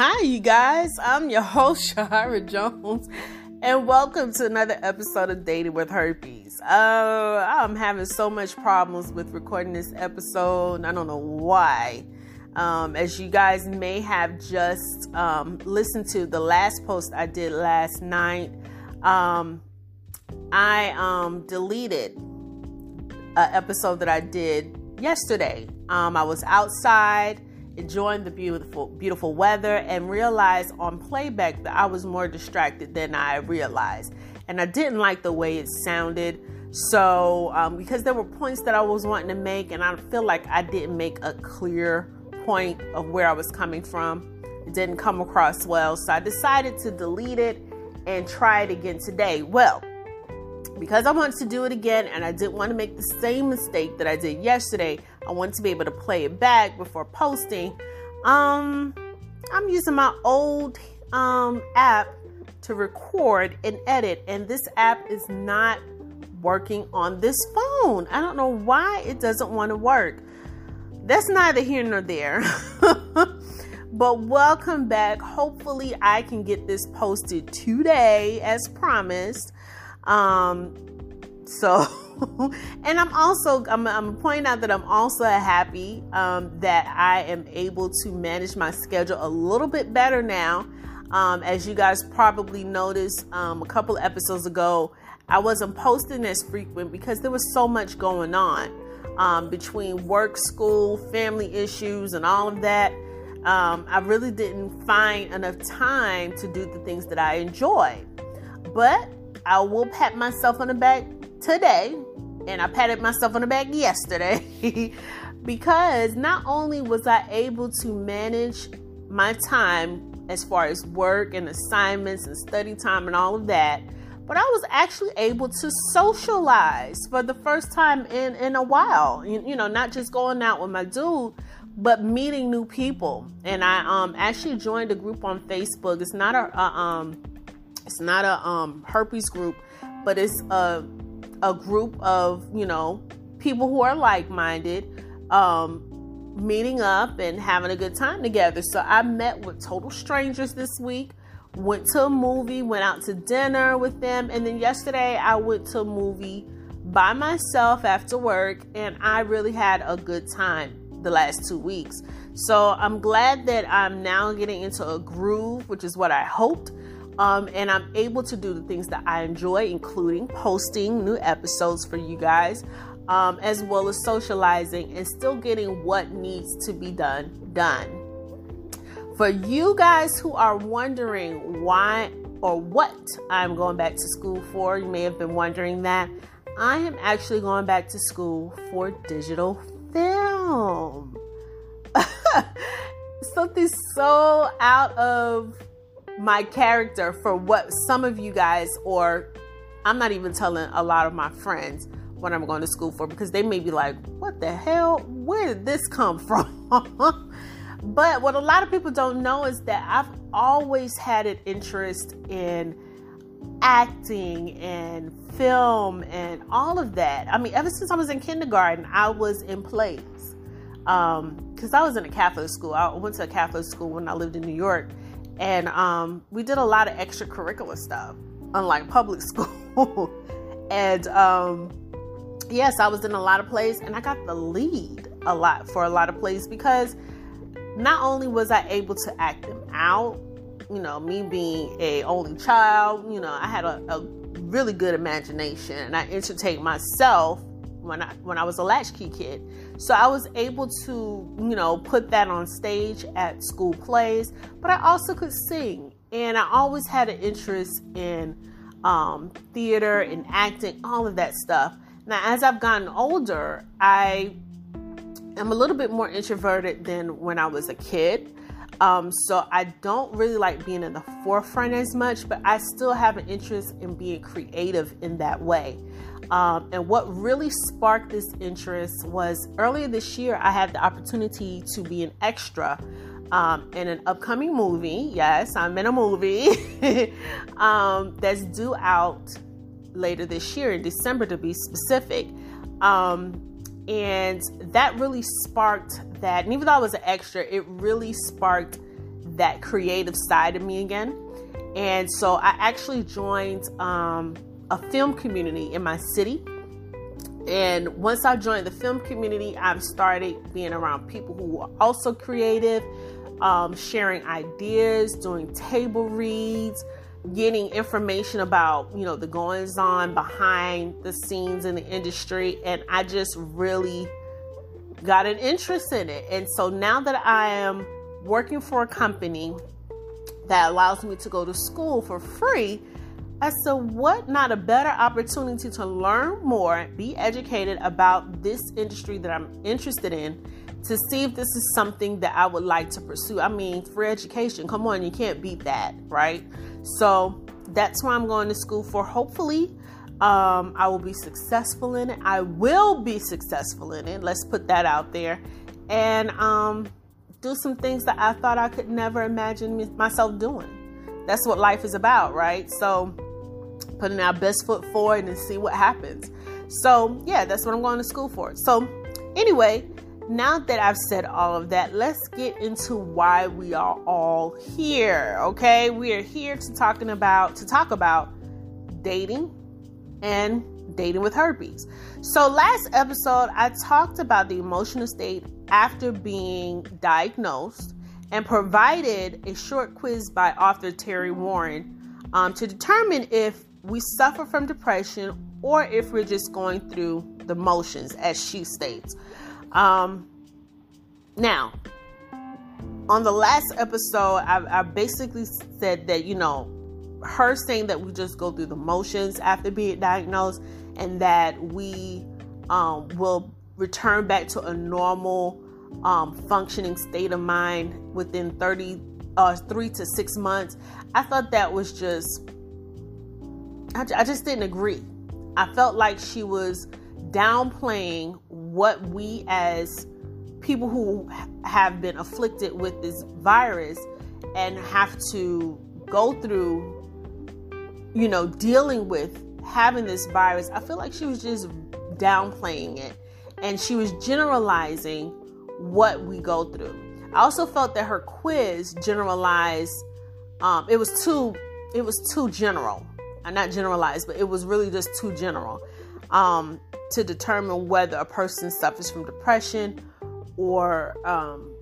Hi, you guys. I'm your host, Yahira Jones, and welcome to another episode of Dating with Herpes. Uh, I'm having so much problems with recording this episode. I don't know why. Um, as you guys may have just um, listened to the last post I did last night, um, I um, deleted an episode that I did yesterday. Um, I was outside enjoying the beautiful beautiful weather and realized on playback that I was more distracted than I realized. And I didn't like the way it sounded. So um, because there were points that I was wanting to make and I feel like I didn't make a clear point of where I was coming from. It didn't come across well. So I decided to delete it and try it again today. Well because I wanted to do it again and I didn't want to make the same mistake that I did yesterday, I want to be able to play it back before posting. Um, I'm using my old um, app to record and edit, and this app is not working on this phone. I don't know why it doesn't want to work. That's neither here nor there. but welcome back. Hopefully, I can get this posted today as promised. Um, so, and I'm also I'm, I'm pointing out that I'm also happy um, that I am able to manage my schedule a little bit better now. Um, as you guys probably noticed um, a couple episodes ago, I wasn't posting as frequent because there was so much going on um, between work, school, family issues, and all of that. Um, I really didn't find enough time to do the things that I enjoy. But I will pat myself on the back today, and I patted myself on the back yesterday because not only was I able to manage my time as far as work and assignments and study time and all of that, but I was actually able to socialize for the first time in, in a while. You, you know, not just going out with my dude, but meeting new people. And I um, actually joined a group on Facebook. It's not a, a um, it's not a um, herpes group, but it's a a group of you know people who are like minded, um, meeting up and having a good time together. So I met with total strangers this week. Went to a movie, went out to dinner with them, and then yesterday I went to a movie by myself after work, and I really had a good time the last two weeks. So I'm glad that I'm now getting into a groove, which is what I hoped. Um, and I'm able to do the things that I enjoy, including posting new episodes for you guys, um, as well as socializing and still getting what needs to be done done. For you guys who are wondering why or what I'm going back to school for, you may have been wondering that. I am actually going back to school for digital film. Something so out of my character for what some of you guys, or I'm not even telling a lot of my friends what I'm going to school for because they may be like, what the hell? Where did this come from? but what a lot of people don't know is that I've always had an interest in acting and film and all of that. I mean, ever since I was in kindergarten, I was in plays. Because um, I was in a Catholic school. I went to a Catholic school when I lived in New York and um, we did a lot of extracurricular stuff, unlike public school. and um, yes, I was in a lot of plays, and I got the lead a lot for a lot of plays because not only was I able to act them out, you know, me being a only child, you know, I had a, a really good imagination, and I entertained myself when I when I was a latchkey kid. So I was able to, you know, put that on stage at school plays, but I also could sing. And I always had an interest in um, theater and acting, all of that stuff. Now, as I've gotten older, I am a little bit more introverted than when I was a kid. Um, so I don't really like being in the forefront as much, but I still have an interest in being creative in that way. Um, and what really sparked this interest was earlier this year, I had the opportunity to be an extra um, in an upcoming movie. Yes, I'm in a movie um, that's due out later this year in December to be specific. Um, and that really sparked that. And even though I was an extra, it really sparked that creative side of me again. And so I actually joined um, a film community in my city. And once I joined the film community, I've started being around people who are also creative, um, sharing ideas, doing table reads, getting information about you know the goings on behind the scenes in the industry and i just really got an interest in it and so now that i am working for a company that allows me to go to school for free i to what not a better opportunity to learn more be educated about this industry that i'm interested in to see if this is something that I would like to pursue. I mean, free education, come on, you can't beat that, right? So that's why I'm going to school for. Hopefully, um, I will be successful in it. I will be successful in it. Let's put that out there. And um, do some things that I thought I could never imagine myself doing. That's what life is about, right? So, putting our best foot forward and see what happens. So, yeah, that's what I'm going to school for. So, anyway, now that I've said all of that, let's get into why we are all here. Okay, we are here to talking about to talk about dating and dating with herpes. So last episode I talked about the emotional state after being diagnosed and provided a short quiz by author Terri Warren um, to determine if we suffer from depression or if we're just going through the motions, as she states. Um, now, on the last episode, I, I basically said that, you know, her saying that we just go through the motions after being diagnosed and that we um, will return back to a normal um, functioning state of mind within 30 uh, three to six months i thought that was just I, I just didn't agree. I felt like she was downplaying what we as people who have been afflicted with this virus and have to go through you know dealing with having this virus. I feel like she was just downplaying it and she was generalizing what we go through. I also felt that her quiz generalized um, it was too it was too general uh, not generalized but it was really just too general um, to determine whether a person suffers from depression or um,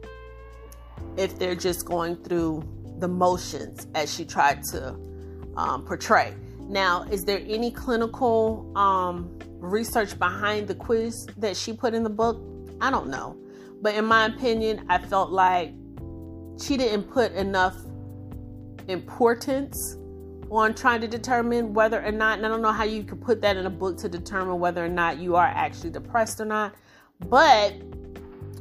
if they're just going through the motions as she tried to um, portray. Now, is there any clinical um, research behind the quiz that she put in the book? I don't know. But in my opinion, I felt like she didn't put enough importance on trying to determine whether or not, and I don't know how you could put that in a book to determine whether or not you are actually depressed or not. But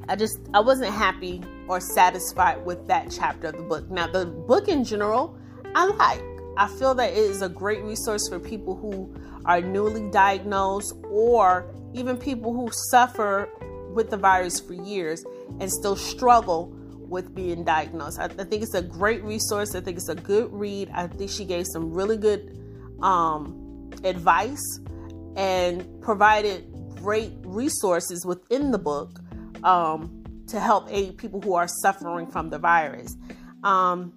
I just I wasn't happy or satisfied with that chapter of the book. Now the book in general, I like. I feel that it is a great resource for people who are newly diagnosed or even people who suffer with the virus for years and still struggle with being diagnosed. I, I think it's a great resource. I think it's a good read. I think she gave some really good um, advice and provided great resources within the book um, to help aid people who are suffering from the virus. Um,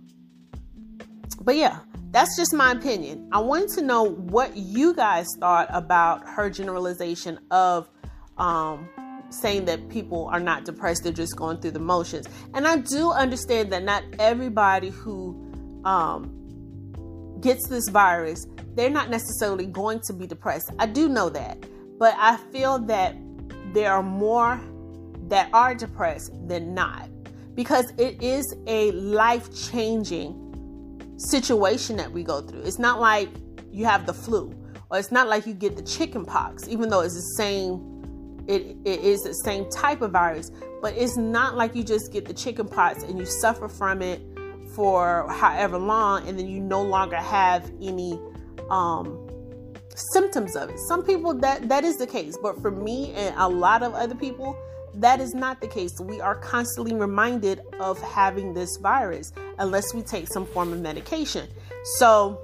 but yeah, that's just my opinion. I wanted to know what you guys thought about her generalization of um, saying that people are not depressed, they're just going through the motions. And I do understand that not everybody who um, gets this virus, they're not necessarily going to be depressed. I do know that. But I feel that there are more that are depressed than not because it is a life changing situation that we go through. It's not like you have the flu or it's not like you get the chicken pox, even though it's the same. It, it is the same type of virus, but it's not like you just get the chicken pox and you suffer from it for however long and then you no longer have any um, symptoms of it. Some people that that is the case, but for me and a lot of other people, that is not the case. We are constantly reminded of having this virus unless we take some form of medication. So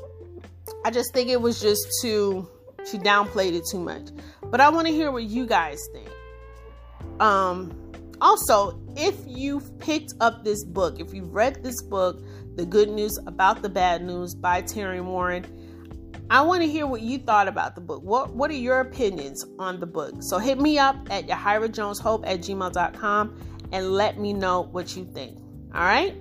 I just think it was just too, she downplayed it too much. But I want to hear what you guys think. Um, also, if you've picked up this book, if you've read this book, The Good News About the Bad News by Terri Warren, I want to hear what you thought about the book. What what are your opinions on the book? So hit me up at yahirajoneshope at gmail.com and let me know what you think. All right?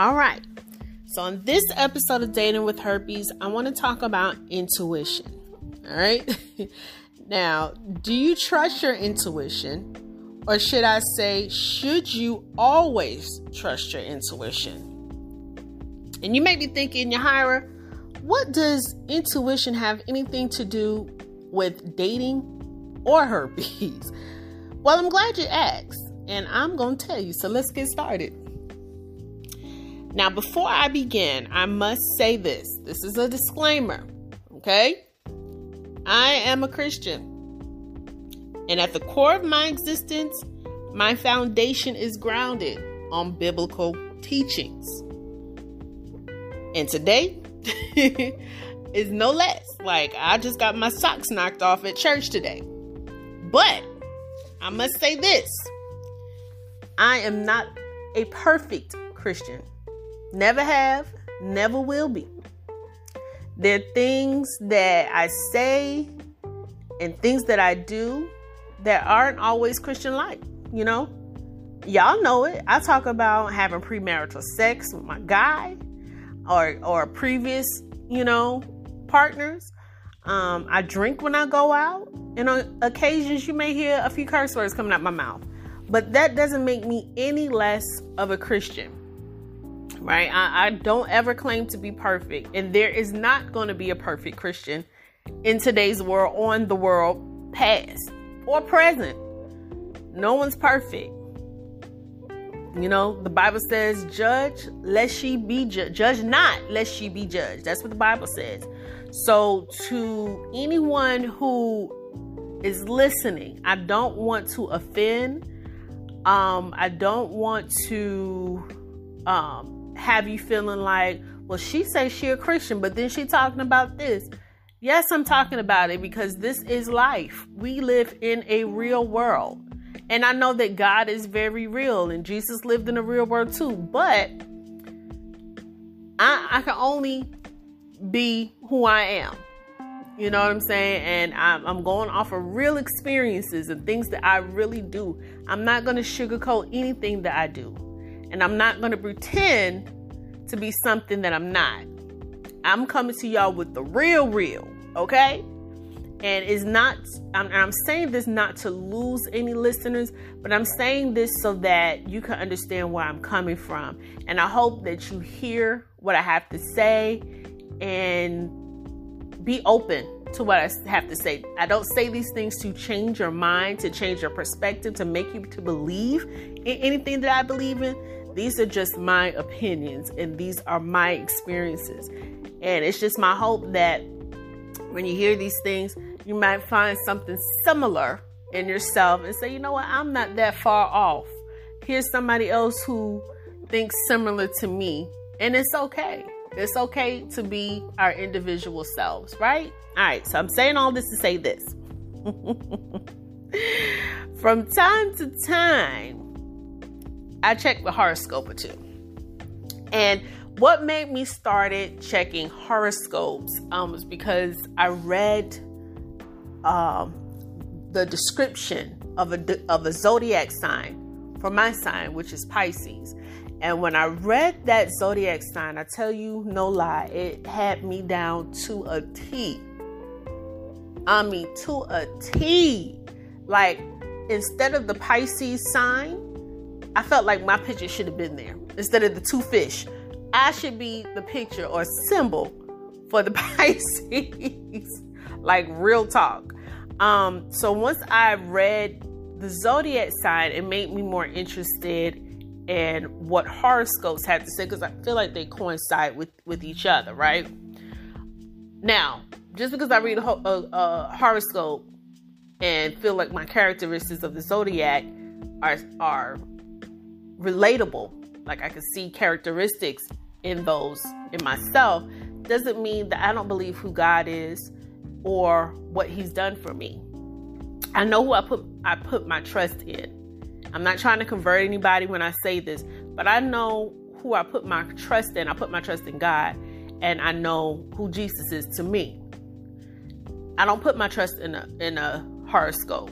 All right. So, on this episode of Dating with Herpes, I want to talk about intuition. All right. now, do you trust your intuition? Or should I say, should you always trust your intuition? And you may be thinking, Yahira, what does intuition have anything to do with dating or herpes? Well, I'm glad you asked, and I'm going to tell you. So let's get started. Now, before I begin, I must say this this is a disclaimer, okay? I am a Christian. And at the core of my existence, my foundation is grounded on biblical teachings. And today is no less. Like, I just got my socks knocked off at church today. But I must say this I am not a perfect Christian. Never have, never will be. There are things that I say and things that I do that aren't always Christian like, you know? Y'all know it. I talk about having premarital sex with my guy or or previous, you know, partners. Um, I drink when I go out, and on occasions you may hear a few curse words coming out my mouth. But that doesn't make me any less of a Christian right? I, I don't ever claim to be perfect, and there is not going to be a perfect Christian in today's world, on the world, past or present. No one's perfect. You know, the Bible says, judge lest she be judged. Judge not lest she be judged. That's what the Bible says. So, to anyone who is listening, I don't want to offend. Um, I don't want to um, have you feeling like, well, she says she a Christian, but then she talking about this. Yes, I'm talking about it because this is life. We live in a real world. And I know that God is very real and Jesus lived in a real world too, but I, I can only be who I am. You know what I'm saying? And I'm, I'm, going off of real experiences and things that I really do. I'm not going to sugarcoat anything that I do. And I'm not going to pretend to be something that I'm not. I'm coming to y'all with the real, real, okay? And it's not, I'm, I'm saying this not to lose any listeners, but I'm saying this so that you can understand where I'm coming from. And I hope that you hear what I have to say and be open to what I have to say. I don't say these things to change your mind, to change your perspective, to make you to believe in anything that I believe in. These are just my opinions and these are my experiences. And it's just my hope that when you hear these things, you might find something similar in yourself and say, you know what, I'm not that far off. Here's somebody else who thinks similar to me. And it's okay. It's okay to be our individual selves, right? All right, so I'm saying all this to say this. From time to time, I checked the horoscope or two. And what made me started checking horoscopes um, was because I read um, the description of a of a zodiac sign for my sign, which is Pisces. And when I read that zodiac sign, I tell you no lie, it had me down to a T. I mean, to a T. Like instead of the Pisces sign, I felt like my picture should have been there instead of the two fish. I should be the picture or symbol for the Pisces. like real talk. Um, so once I read the zodiac sign, it made me more interested in what horoscopes had to say because I feel like they coincide with with each other, right? Now, just because I read a, a, a horoscope and feel like my characteristics of the zodiac are are relatable. Like I could see characteristics in those in myself doesn't mean that I don't believe who God is or what he's done for me. I know who I put I put my trust in. I'm not trying to convert anybody when I say this, but I know who I put my trust in. I put my trust in God, and I know who Jesus is to me. I don't put my trust in a in a horoscope.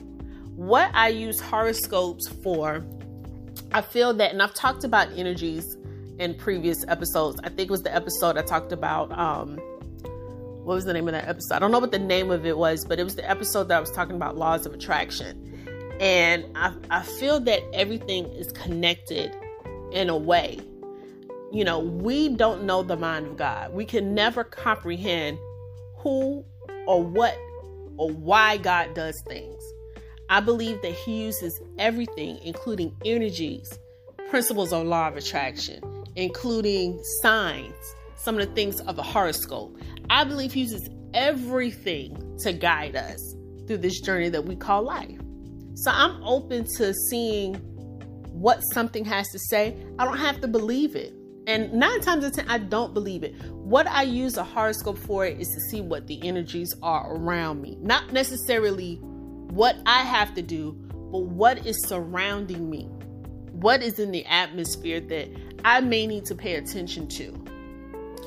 What I use horoscopes for, I feel that, and I've talked about energies in previous episodes. I think it was the episode I talked about. Um, what was the name of that episode? I don't know what the name of it was, but it was the episode that I was talking about laws of attraction. And I, I feel that everything is connected in a way. You know, we don't know the mind of God. We can never comprehend who or what or why God does things. I believe that He uses everything, including energies, principles of law of attraction, including signs, some of the things of a horoscope. I believe He uses everything to guide us through this journey that we call life. So I'm open to seeing what something has to say. I don't have to believe it. And nine times out of ten, I don't believe it. What I use a horoscope for is to see what the energies are around me, not necessarily what I have to do, but what is surrounding me. What is in the atmosphere that I may need to pay attention to.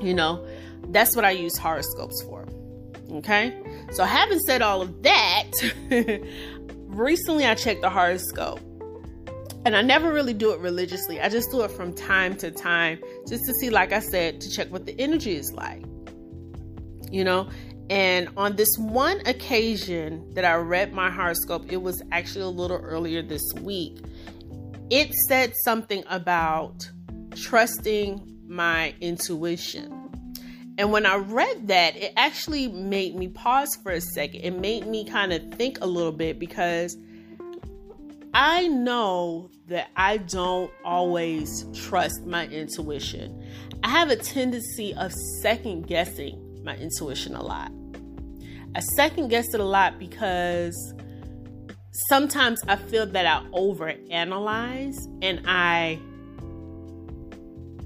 You know, that's what I use horoscopes for. Okay. So, having said all of that, recently I checked the horoscope and I never really do it religiously. I just do it from time to time just to see, like I said, to check what the energy is like. You know, and on this one occasion that I read my horoscope, it was actually a little earlier this week. It said something about trusting my intuition. And when I read that, it actually made me pause for a second. It made me kind of think a little bit because I know that I don't always trust my intuition. I have a tendency of second guessing my intuition a lot. I second guess it a lot because sometimes I feel that I overanalyze and I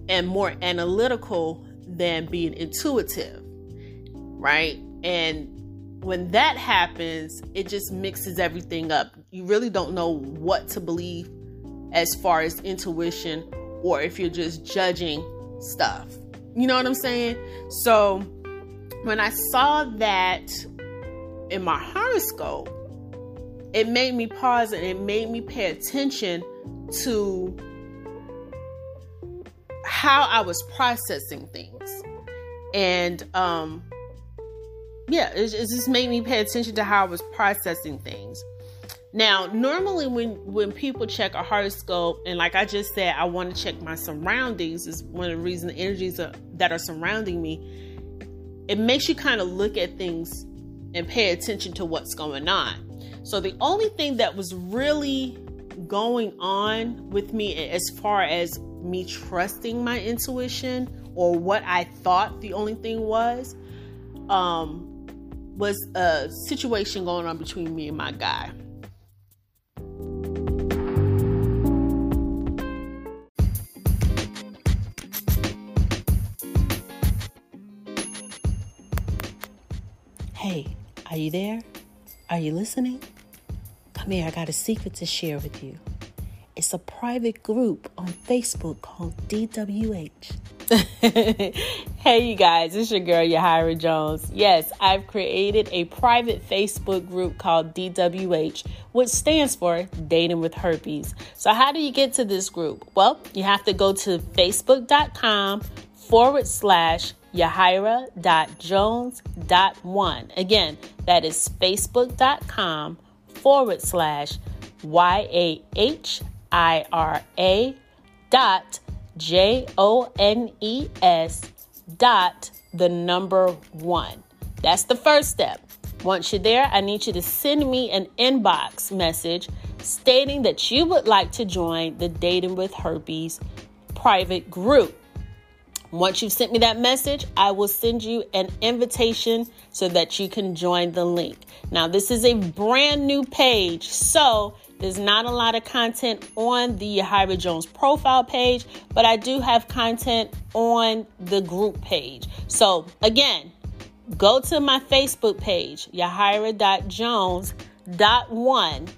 am more analytical than being intuitive, right? And when that happens, it just mixes everything up. You really don't know what to believe as far as intuition or if you're just judging stuff. You know what I'm saying? So when I saw that in my horoscope, it made me pause and it made me pay attention to how I was processing things. And um yeah, it, it just made me pay attention to how I was processing things. Now, normally when when people check a horoscope, and like I just said, I want to check my surroundings is one of the reasons the energies are, that are surrounding me. It makes you kind of look at things and pay attention to what's going on. So the only thing that was really going on with me as far as me trusting my intuition or what I thought the only thing was um was a situation going on between me and my guy. Are you there? Are you listening? Come here, I got a secret to share with you. It's a private group on Facebook called DWH. hey, you guys, it's your girl, Yahira Jones. Yes, I've created a private Facebook group called DWH, which stands for Dating with Herpes. So, how do you get to this group? Well, you have to go to facebook.com forward slash Yahira.jones.1. Again, that is facebook.com forward slash Y A H I R A dot J O N E S dot the number one. That's the first step. Once you're there, I need you to send me an inbox message stating that you would like to join the Dating with Herpes private group. Once you've sent me that message, I will send you an invitation so that you can join the link. Now, this is a brand new page, so There's not a lot of content on the Yahira Jones profile page, but I do have content on the group page. So, again, go to my Facebook page, yahira.jones.1.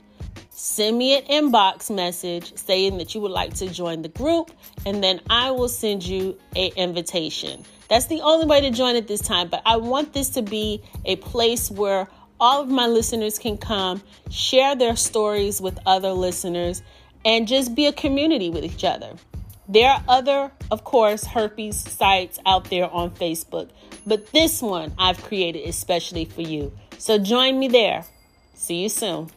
Send me an inbox message saying that you would like to join the group, and then I will send you an invitation. That's the only way to join at this time, but I want this to be a place where all of my listeners can come, share their stories with other listeners, and just be a community with each other. There are other, of course, herpes sites out there on Facebook, but this one I've created especially for you. So join me there. See you soon.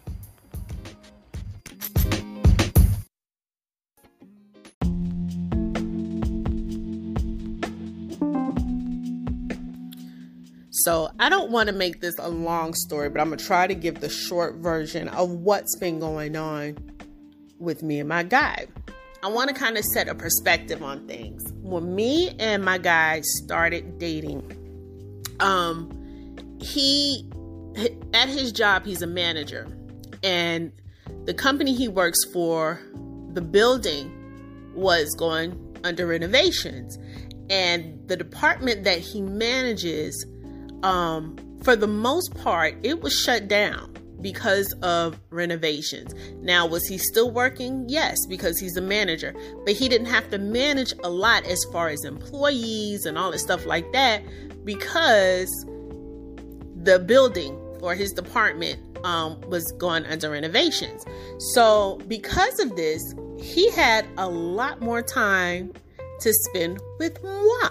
So I don't want to make this a long story, but I'm going to try to give the short version of what's been going on with me and my guy. I want to kind of set a perspective on things. When me and my guy started dating, um, he at his job he's a manager, and the company he works for, the building was going under renovations, and the department that he manages um, for the most part, it was shut down because of renovations. Now, was he still working? Yes, because he's a manager, but he didn't have to manage a lot as far as employees and all that stuff like that because the building or his department um, was going under renovations. So, because of this, he had a lot more time to spend with moi.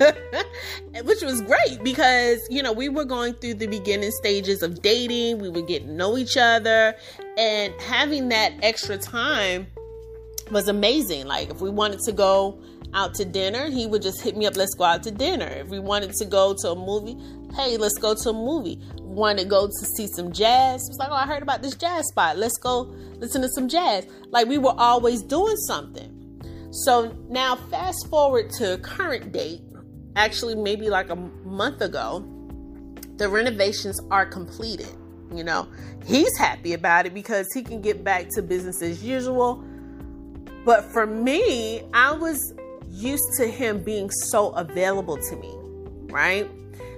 which was great because you know we were going through the beginning stages of dating. We were getting to know each other. And having that extra time was amazing. Like if we wanted to go out to dinner he would just hit me up let's go out to dinner. If we wanted to go to a movie hey let's go to a movie. Want to go to see some jazz. It was like oh i heard about this jazz spot. Let's go listen to some jazz. Like we were always doing something so now fast forward to current date actually maybe like a month ago, the renovations are completed. You know, he's happy about it because he can get back to business as usual. But for me, I was used to him being so available to me, right?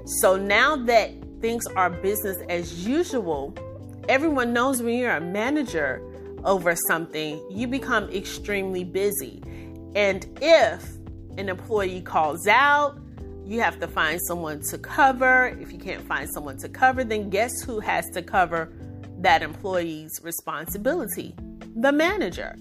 So now that things are business as usual, everyone knows when you're a manager over something, you become extremely busy. And if an employee calls out, you have to find someone to cover. If you can't find someone to cover, then guess who has to cover that employee's responsibility? The manager.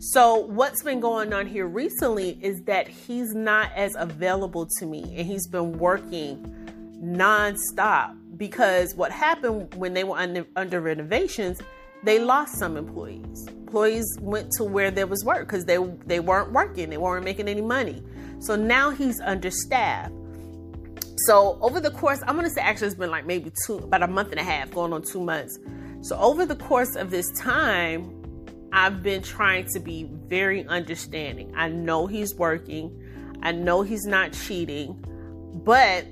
So, what's been going on here recently is that he's not as available to me and he's been working nonstop because what happened when they were under, under renovations, they lost some employees. Employees went to where there was work because they, they weren't working, they weren't making any money. So now he's understaffed. So over the course, I'm gonna say actually it's been like maybe two, about a month and a half, going on two months. So over the course of this time, I've been trying to be very understanding. I know he's working, I know he's not cheating, but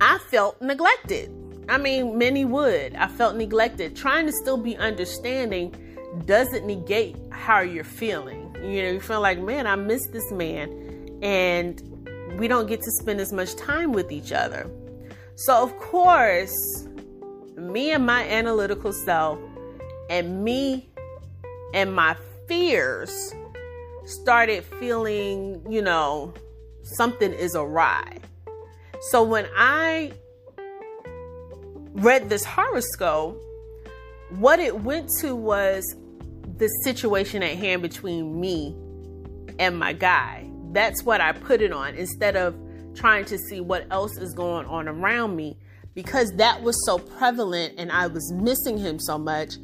I felt neglected. I mean, many would. I felt neglected. Trying to still be understanding doesn't negate how you're feeling. You know, you feel like, man, I miss this man. And we don't get to spend as much time with each other. So, of course, me and my analytical self, and me and my fears started feeling, you know, something is awry. So, when I read this horoscope, what it went to was the situation at hand between me and my guy that's what I put it on instead of trying to see what else is going on around me because that was so prevalent and I was missing him so much.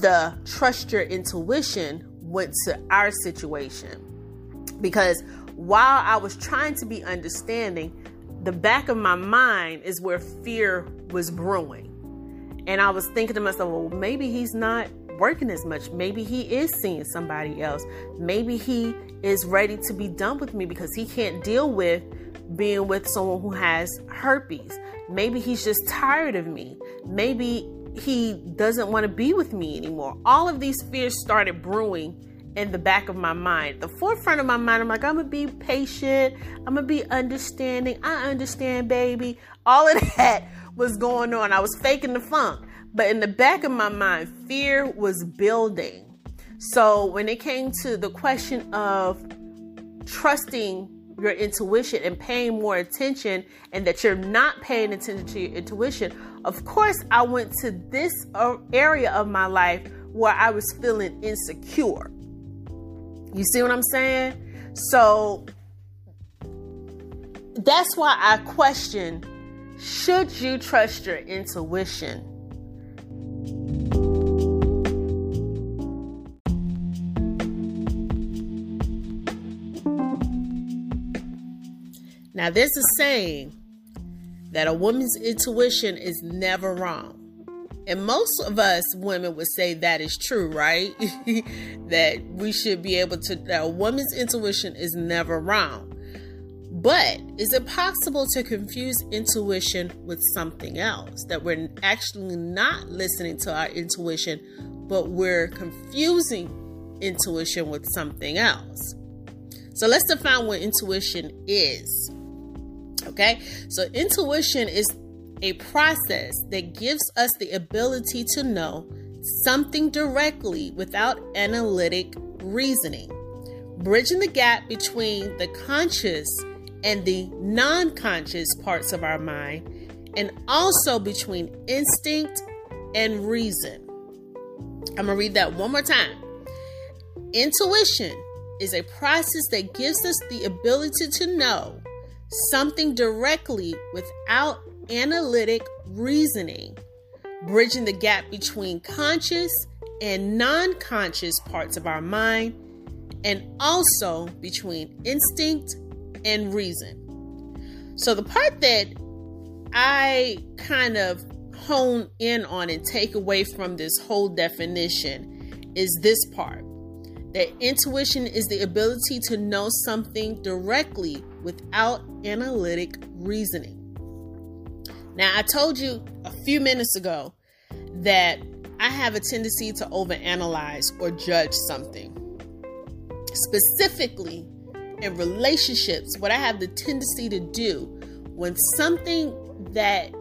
The trust your intuition went to our situation because while I was trying to be understanding, the back of my mind is where fear was brewing. And I was thinking to myself, well, maybe he's not working as much. Maybe he is seeing somebody else. Maybe he is ready to be done with me because he can't deal with being with someone who has herpes. Maybe he's just tired of me. Maybe he doesn't want to be with me anymore. All of these fears started brewing in the back of my mind. The forefront of my mind, I'm like, I'm gonna be patient, I'm gonna be understanding. I understand, baby. All of that was going on. I was faking the funk. But in the back of my mind, fear was building. So when it came to the question of trusting your intuition and paying more attention and that you're not paying attention to your intuition, of course, I went to this uh, area of my life where I was feeling insecure. You see what I'm saying? So that's why I question should you trust your intuition? Now, there's a saying that a woman's intuition is never wrong. And most of us women would say that is true, right? that we should be able to, that a woman's intuition is never wrong. But is it possible to confuse intuition with something else? That we're actually not listening to our intuition, but we're confusing intuition with something else. So let's define what intuition is. Okay, so intuition is a process that gives us the ability to know something directly without analytic reasoning, bridging the gap between the conscious and the non conscious parts of our mind, and also between instinct and reason. I'm going to read that one more time. Intuition is a process that gives us the ability to know something directly without analytic reasoning, bridging the gap between conscious and non conscious parts of our mind, and also between instinct and reason. So, the part that I kind of hone in on and take away from this whole definition is this part that intuition is the ability to know something directly without analytic reasoning. Now, I told you a few minutes ago that I have a tendency to overanalyze or judge something. Specifically, in relationships, what I have the tendency to do when something that,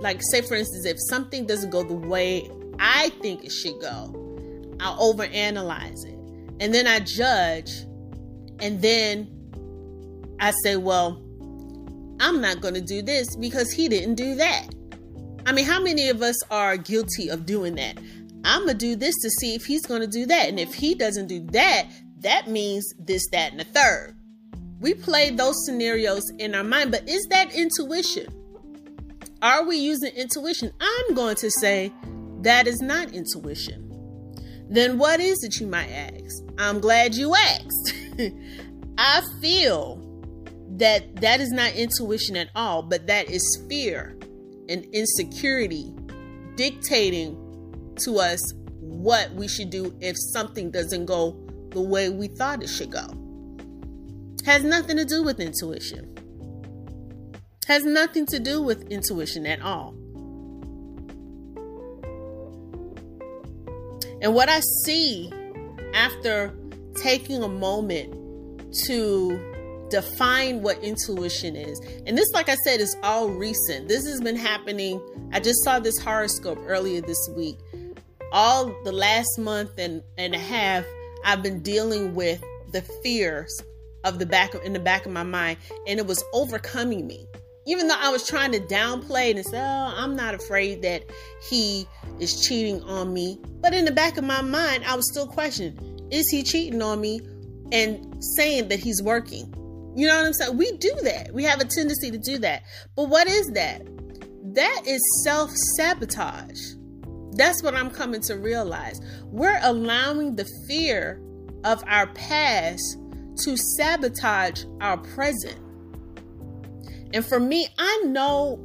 like, say for instance, if something doesn't go the way I think it should go, I'll overanalyze it. And then I judge. And then I say, well, I'm not going to do this because he didn't do that. I mean, how many of us are guilty of doing that? I'm going to do this to see if he's going to do that. And if he doesn't do that, that means this, that, and the third. We play those scenarios in our mind, but is that intuition? Are we using intuition? I'm going to say that is not intuition. Then what is it, you might ask? I'm glad you asked. I feel that that is not intuition at all, but that is fear and insecurity dictating to us what we should do if something doesn't go the way we thought it should go. Has nothing to do with intuition. Has nothing to do with intuition at all. And what I see after taking a moment to define what intuition is. And this, like I said, is all recent. This has been happening. I just saw this horoscope earlier this week. All the last month and, and a half, I've been dealing with the fears of the back in the back of my mind, and it was overcoming me. Even though I was trying to downplay and say, "Oh, I'm not afraid that he is cheating on me," but in the back of my mind, I was still questioning: Is he cheating on me? And saying that he's working. You know what I'm saying? We do that. We have a tendency to do that. But what is that? That is self sabotage. That's what I'm coming to realize. We're allowing the fear of our past to sabotage our present. And for me, I know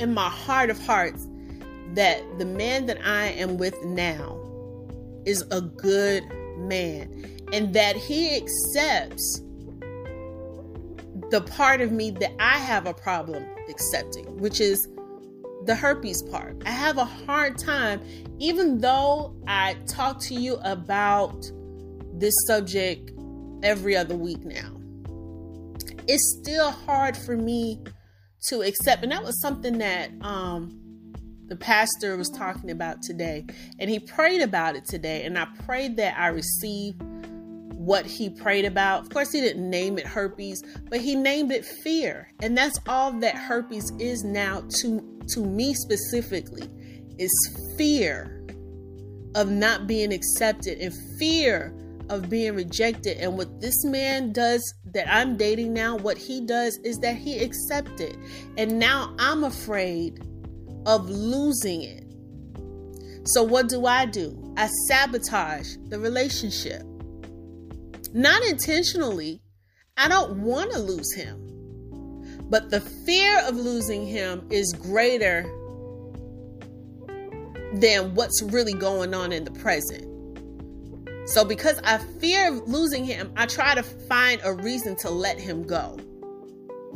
in my heart of hearts that the man that I am with now is a good man and that he accepts the part of me that I have a problem accepting, which is the herpes part. I have a hard time, even though I talk to you about this subject every other week now. It's still hard for me to accept, and that was something that um, the pastor was talking about today, and he prayed about it today, and I prayed that I receive what he prayed about. Of course, he didn't name it herpes, but he named it fear. And that's all that herpes is now to to me specifically is fear of not being accepted and fear of being rejected. And what this man does that I'm dating now, what he does is that he accepted. And now I'm afraid of losing it. So what do I do? I sabotage the relationship. Not intentionally. I don't want to lose him. But the fear of losing him is greater than what's really going on in the present. So, because I fear losing him, I try to find a reason to let him go.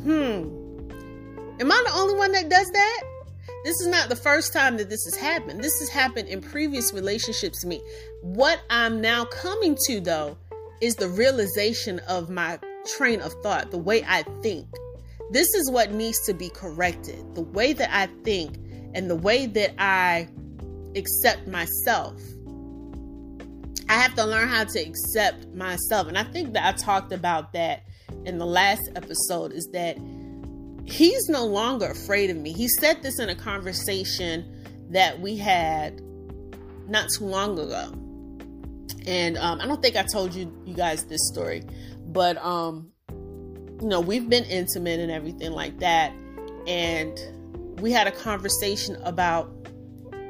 Hmm. Am I the only one that does that? This is not the first time that this has happened. This has happened in previous relationships to me. What I'm now coming to, though, is the realization of my train of thought, the way I think. This is what needs to be corrected. The way that I think and the way that I accept myself. I have to learn how to accept myself. And I think that I talked about that in the last episode is that he's no longer afraid of me. He said this in a conversation that we had not too long ago. And um, I don't think I told you you guys this story, but um, you know, we've been intimate and everything like that. And we had a conversation about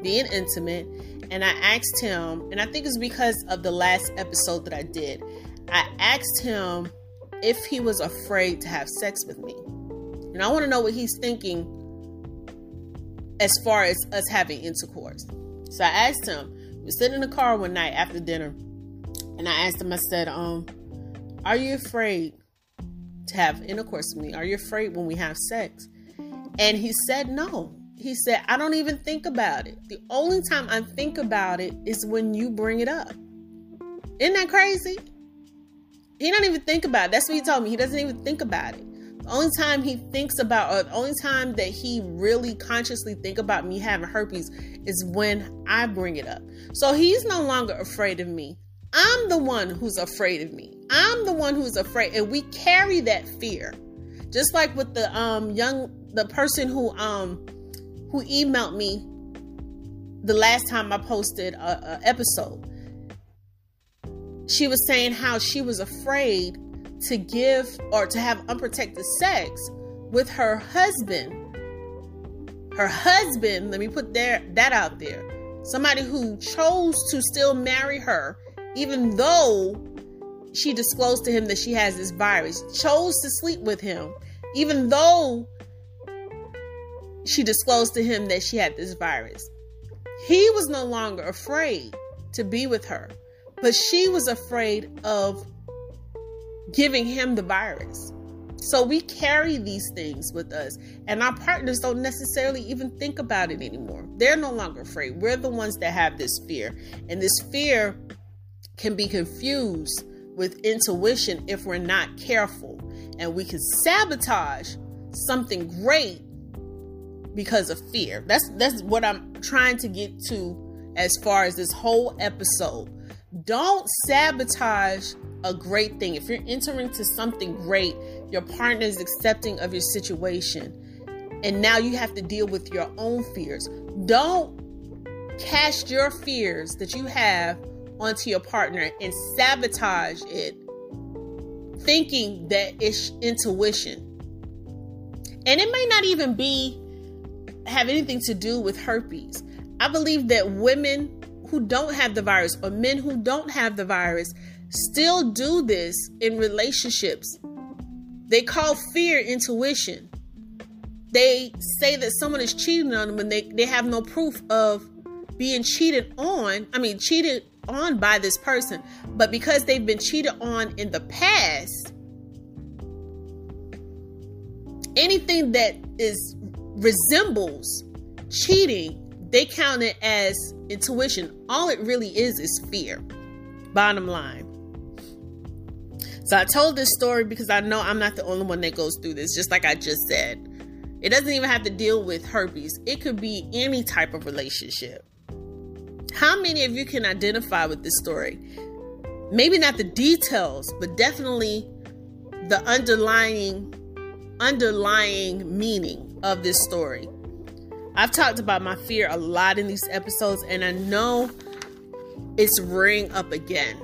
being intimate. And I asked him, and I think it's because of the last episode that I did. I asked him if he was afraid to have sex with me. And I want to know what he's thinking as far as us having intercourse. So I asked him, we sitting in the car one night after dinner, and I asked him, I said, um, are you afraid to have intercourse with me? Are you afraid when we have sex? And he said, No. He said, I don't even think about it. The only time I think about it is when you bring it up. Isn't that crazy? He don't even think about it. That's what he told me. He doesn't even think about it. Only time he thinks about, or the only time that he really consciously think about me having herpes is when I bring it up. So he's no longer afraid of me. I'm the one who's afraid of me. I'm the one who's afraid, and we carry that fear. Just like with the um young the person who um who emailed me the last time I posted a, a episode. She was saying how she was afraid to give or to have unprotected sex with her husband. Her husband, let me put there that out there. Somebody who chose to still marry her even though she disclosed to him that she has this virus, chose to sleep with him, even though she disclosed to him that she had this virus. He was no longer afraid to be with her, but she was afraid of giving him the virus. So we carry these things with us, and our partners don't necessarily even think about it anymore. They're no longer afraid. We're the ones that have this fear, and this fear can be confused with intuition if we're not careful. And we can sabotage something great because of fear. That's that's what I'm trying to get to as far as this whole episode. Don't sabotage a great thing. If you're entering to something great, your partner is accepting of your situation. And now you have to deal with your own fears. Don't cast your fears that you have onto your partner and sabotage it, thinking that it's intuition. And it may not even be have anything to do with herpes. I believe that women who don't have the virus or men who don't have the virus still do this in relationships. They call fear intuition. They say that someone is cheating on them and they, they have no proof of being cheated on. I mean, cheated on by this person, but because they've been cheated on in the past, anything that is resembles cheating, they count it as intuition. All it really is is fear. Bottom line. So I told this story because I know I'm not the only one that goes through this, just like I just said. It doesn't even have to deal with herpes, it could be any type of relationship. How many of you can identify with this story? Maybe not the details, but definitely the underlying underlying meaning of this story. I've talked about my fear a lot in these episodes and I know it's ring up again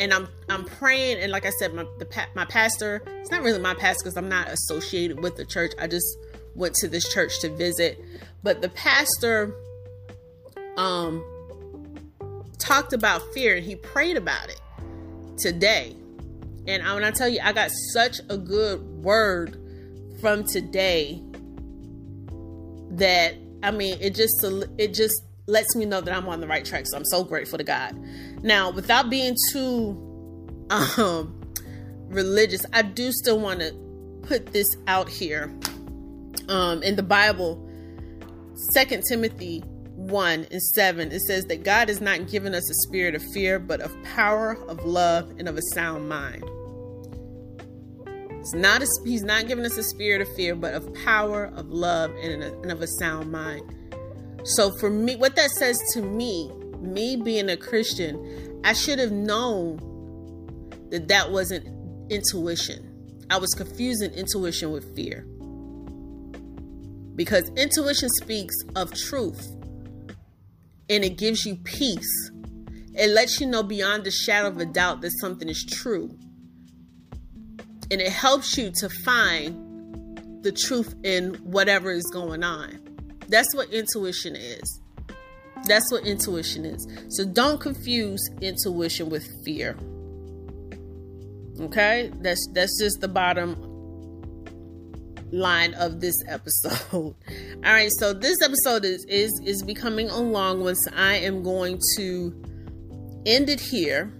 and I'm I'm praying and like I said my the my pastor it's not really my pastor because I'm not associated with the church. I just went to this church to visit. But the pastor um talked about fear and he prayed about it today. And I, when I tell you I got such a good word from today that I mean it just it just lets me know that I'm on the right track. So I'm so grateful to God. Now, without being too um religious, I do still want to put this out here. Um in the Bible, Second Timothy 1 and 7, it says that God has not given us a spirit of fear, but of power, of love, and of a sound mind. It's not a, he's not giving us a spirit of fear, but of power, of love, and, a, and of a sound mind. So for me, what that says to me, me being a Christian, I should have known that that wasn't intuition. I was confusing intuition with fear. Because intuition speaks of truth and it gives you peace. It lets you know beyond the shadow of a doubt that something is true. And it helps you to find the truth in whatever is going on. That's what intuition is. That's what intuition is. So don't confuse intuition with fear. Okay? That's that's just the bottom line of this episode. All right, so this episode is is is becoming a long one, so I am going to end it here.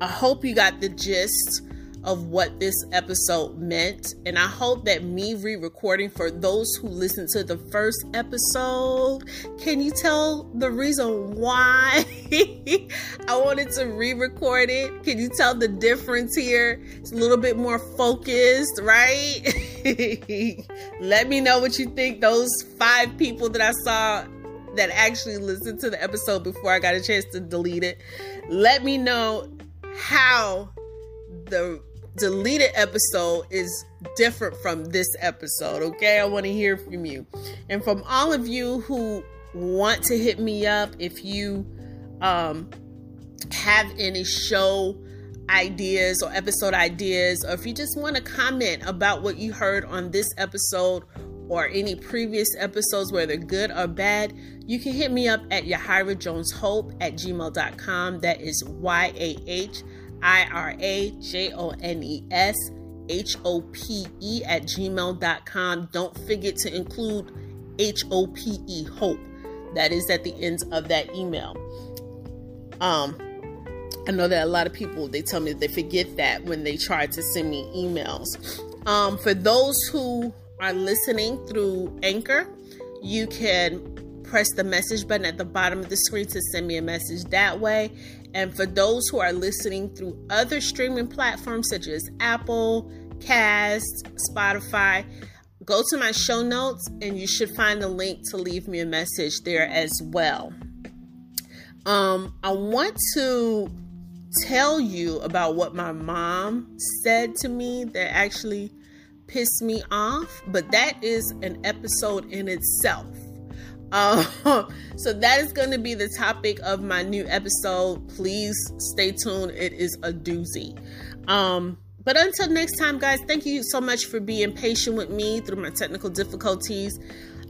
I hope you got the gist of what this episode meant. And I hope that me re recording for those who listened to the first episode, can you tell the reason why I wanted to re record it? Can you tell the difference here? It's a little bit more focused, right? Let me know what you think. Those five people that I saw that actually listened to the episode before I got a chance to delete it. Let me know how the deleted episode is different from this episode, okay? I want to hear from you. And from all of you who want to hit me up if you um have any show ideas or episode ideas or if you just want to comment about what you heard on this episode or any previous episodes, whether good or bad, you can hit me up at Yahira Jones Hope at gmail.com. That is Y A H I R A J O N E S H O P E at gmail.com. Don't forget to include H O P E Hope. That is at the end of that email. Um, I know that a lot of people they tell me they forget that when they try to send me emails. Um, for those who are listening through Anchor, you can press the message button at the bottom of the screen to send me a message that way. And for those who are listening through other streaming platforms such as Apple, Cast, Spotify, go to my show notes and you should find a link to leave me a message there as well. Um, I want to tell you about what my mom said to me that actually pissed me off, but that is an episode in itself. Um, so that is going to be the topic of my new episode. Please stay tuned. It is a doozy. Um, but until next time, guys, thank you so much for being patient with me through my technical difficulties,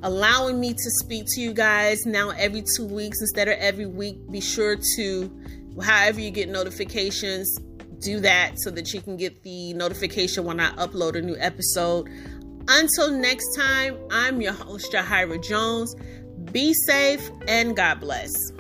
allowing me to speak to you guys now every two weeks instead of every week. Be sure to, however, you get notifications, do that so that you can get the notification when I upload a new episode. Until next time, I'm your host, Yahira Jones. Be safe and God bless.